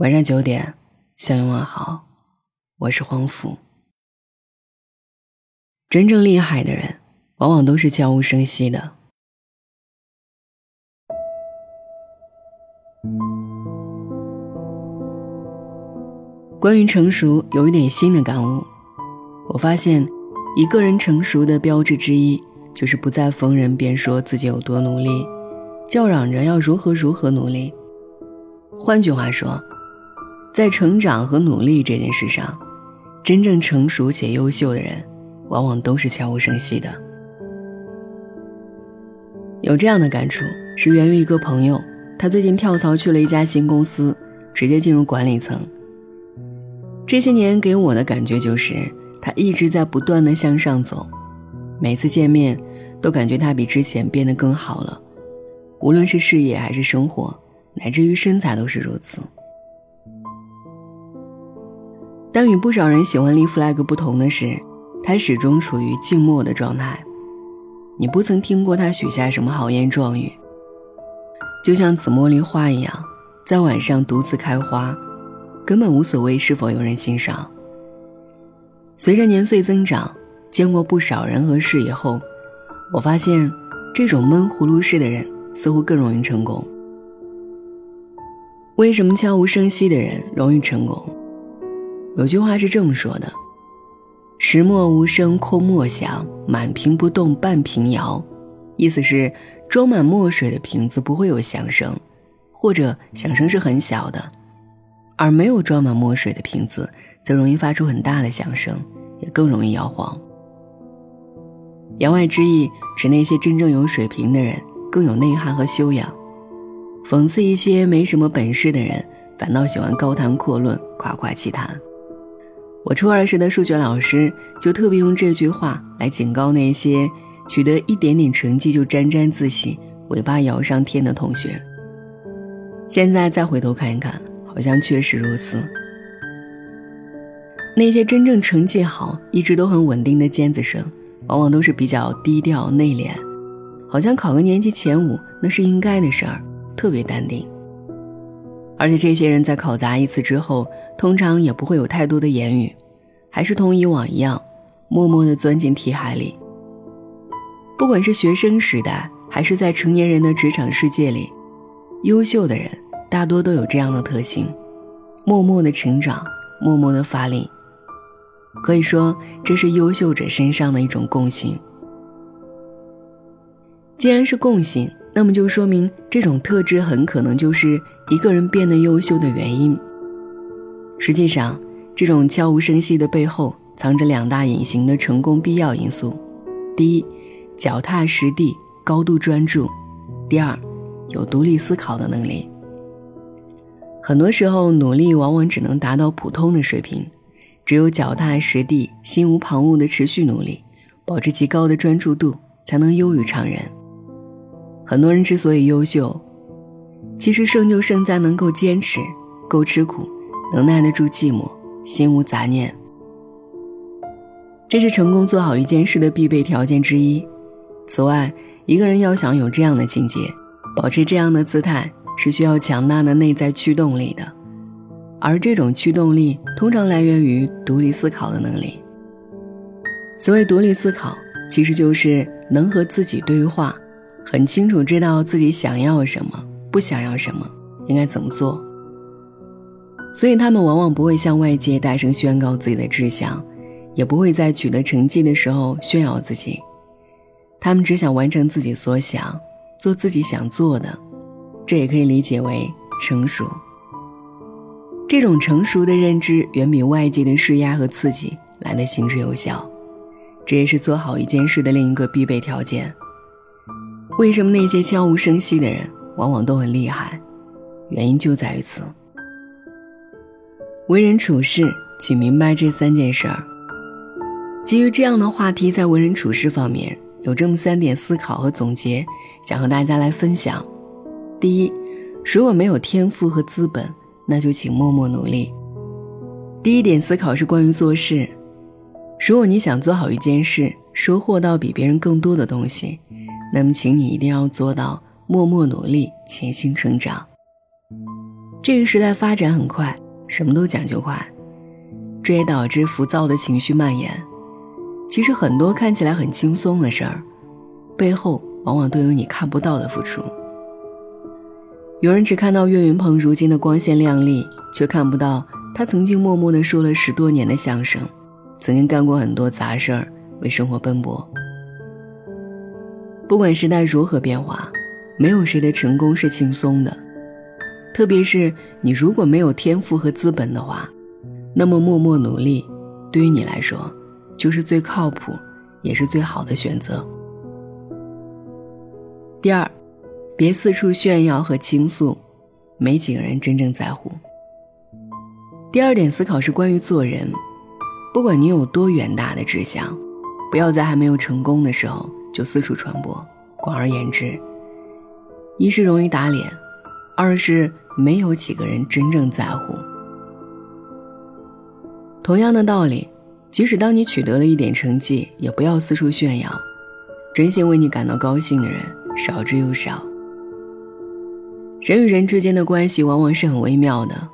晚上九点，向你问好，我是黄甫。真正厉害的人，往往都是悄无声息的。关于成熟，有一点新的感悟。我发现，一个人成熟的标志之一，就是不再逢人便说自己有多努力，叫嚷着要如何如何努力。换句话说，在成长和努力这件事上，真正成熟且优秀的人，往往都是悄无声息的。有这样的感触，是源于一个朋友，他最近跳槽去了一家新公司，直接进入管理层。这些年给我的感觉就是，他一直在不断的向上走，每次见面都感觉他比之前变得更好了，无论是事业还是生活，乃至于身材都是如此。但与不少人喜欢立 flag 不同的是，他始终处于静默的状态，你不曾听过他许下什么豪言壮语，就像紫茉莉花一样，在晚上独自开花。根本无所谓是否有人欣赏。随着年岁增长，见过不少人和事以后，我发现，这种闷葫芦式的人似乎更容易成功。为什么悄无声息的人容易成功？有句话是这么说的：“石墨无声空墨响，满瓶不动半瓶摇。”意思是，装满墨水的瓶子不会有响声，或者响声是很小的。而没有装满墨水的瓶子，则容易发出很大的响声，也更容易摇晃。言外之意，指那些真正有水平的人更有内涵和修养，讽刺一些没什么本事的人，反倒喜欢高谈阔论、夸夸其谈。我初二时的数学老师就特别用这句话来警告那些取得一点点成绩就沾沾自喜、尾巴摇上天的同学。现在再回头看一看。好像确实如此。那些真正成绩好、一直都很稳定的尖子生，往往都是比较低调内敛，好像考个年级前五那是应该的事儿，特别淡定。而且这些人在考砸一次之后，通常也不会有太多的言语，还是同以往一样，默默地钻进题海里。不管是学生时代，还是在成年人的职场世界里，优秀的人。大多都有这样的特性，默默的成长，默默的发力。可以说，这是优秀者身上的一种共性。既然是共性，那么就说明这种特质很可能就是一个人变得优秀的原因。实际上，这种悄无声息的背后，藏着两大隐形的成功必要因素：第一，脚踏实地，高度专注；第二，有独立思考的能力。很多时候，努力往往只能达到普通的水平，只有脚踏实地、心无旁骛的持续努力，保持极高的专注度，才能优于常人。很多人之所以优秀，其实胜就胜在能够坚持、够吃苦、能耐得住寂寞、心无杂念。这是成功做好一件事的必备条件之一。此外，一个人要想有这样的境界，保持这样的姿态。是需要强大的内在驱动力的，而这种驱动力通常来源于独立思考的能力。所谓独立思考，其实就是能和自己对话，很清楚知道自己想要什么，不想要什么，应该怎么做。所以他们往往不会向外界大声宣告自己的志向，也不会在取得成绩的时候炫耀自己，他们只想完成自己所想，做自己想做的。这也可以理解为成熟。这种成熟的认知远比外界的施压和刺激来的行之有效，这也是做好一件事的另一个必备条件。为什么那些悄无声息的人往往都很厉害？原因就在于此。为人处事，请明白这三件事儿。基于这样的话题，在为人处事方面有这么三点思考和总结，想和大家来分享。第一，如果没有天赋和资本，那就请默默努力。第一点思考是关于做事。如果你想做好一件事，收获到比别人更多的东西，那么请你一定要做到默默努力，潜心成长。这个时代发展很快，什么都讲究快，这也导致浮躁的情绪蔓延。其实很多看起来很轻松的事儿，背后往往都有你看不到的付出。有人只看到岳云鹏如今的光鲜亮丽，却看不到他曾经默默地说了十多年的相声，曾经干过很多杂事儿，为生活奔波。不管时代如何变化，没有谁的成功是轻松的。特别是你如果没有天赋和资本的话，那么默默努力，对于你来说，就是最靠谱，也是最好的选择。第二，别四处炫耀和倾诉，没几个人真正在乎。第二点思考是关于做人，不管你有多远大的志向，不要在还没有成功的时候就四处传播。广而言之，一是容易打脸。二是没有几个人真正在乎。同样的道理，即使当你取得了一点成绩，也不要四处炫耀。真心为你感到高兴的人少之又少。人与人之间的关系往往是很微妙的，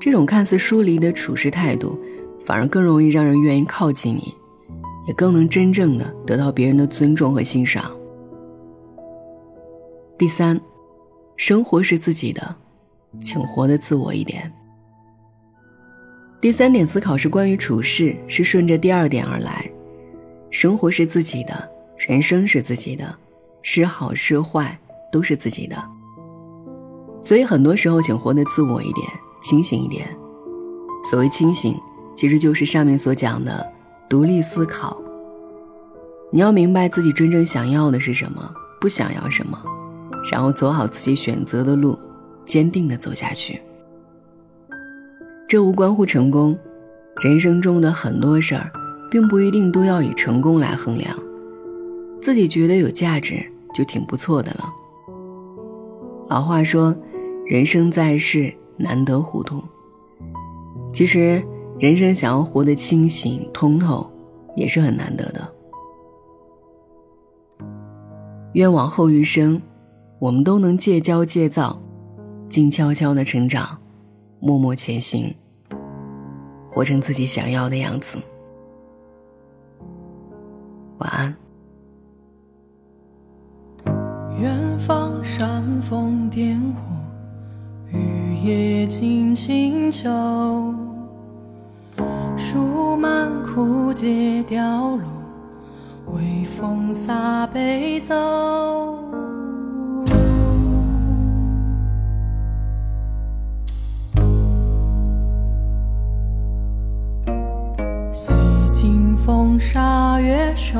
这种看似疏离的处事态度，反而更容易让人愿意靠近你，也更能真正的得到别人的尊重和欣赏。第三。生活是自己的，请活得自我一点。第三点思考是关于处事，是顺着第二点而来。生活是自己的，人生是自己的，是好是坏都是自己的。所以很多时候，请活得自我一点，清醒一点。所谓清醒，其实就是上面所讲的独立思考。你要明白自己真正想要的是什么，不想要什么。然后走好自己选择的路，坚定的走下去。这无关乎成功，人生中的很多事儿，并不一定都要以成功来衡量。自己觉得有价值，就挺不错的了。老话说，人生在世难得糊涂。其实，人生想要活得清醒通透，也是很难得的。愿往后余生。我们都能戒骄戒躁，静悄悄的成长，默默前行，活成自己想要的样子。晚安。远方煽风点火，雨夜静清秋，树满枯竭凋落，微风洒悲奏。风沙月瘦，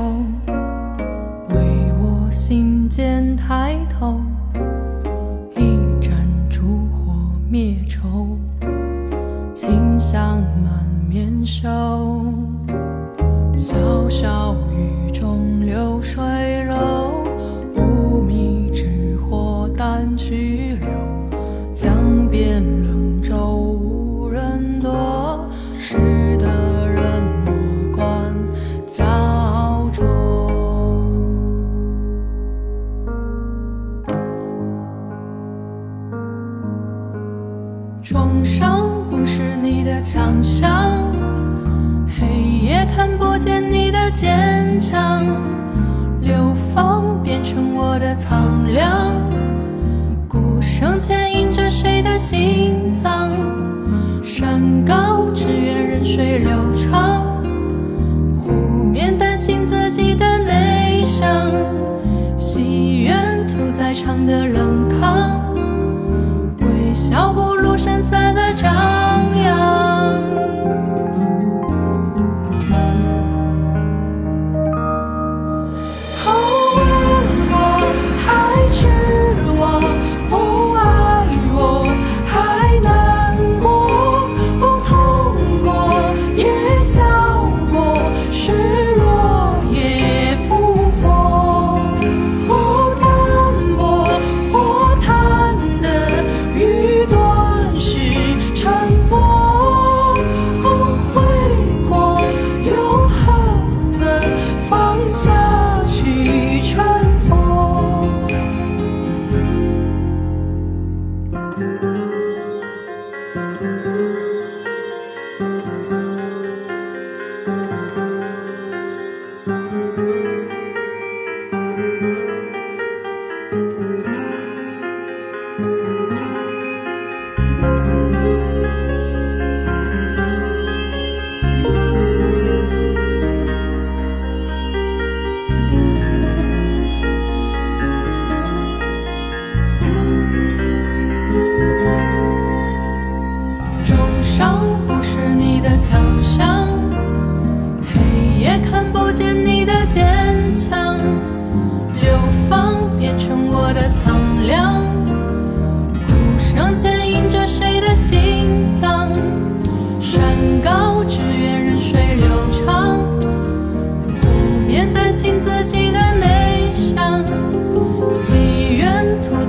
为我心间抬头。心脏？山高只愿任水流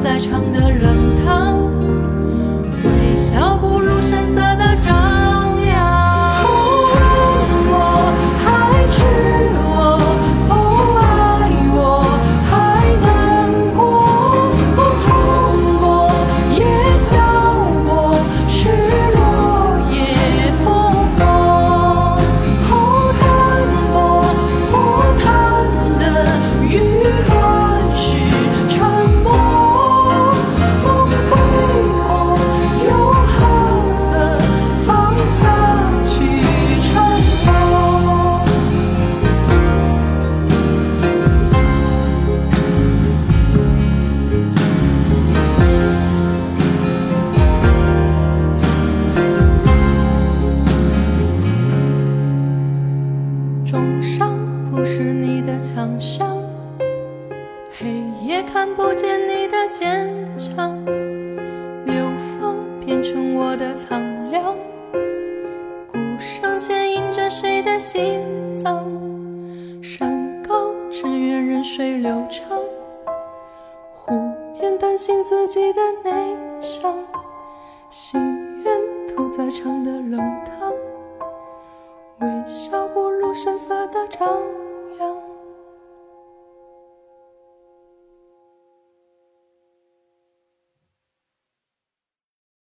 在场的人。山高只愿任水流长，湖面担心自己的内向，心愿屠宰场的冷汤，微笑不露声色的张。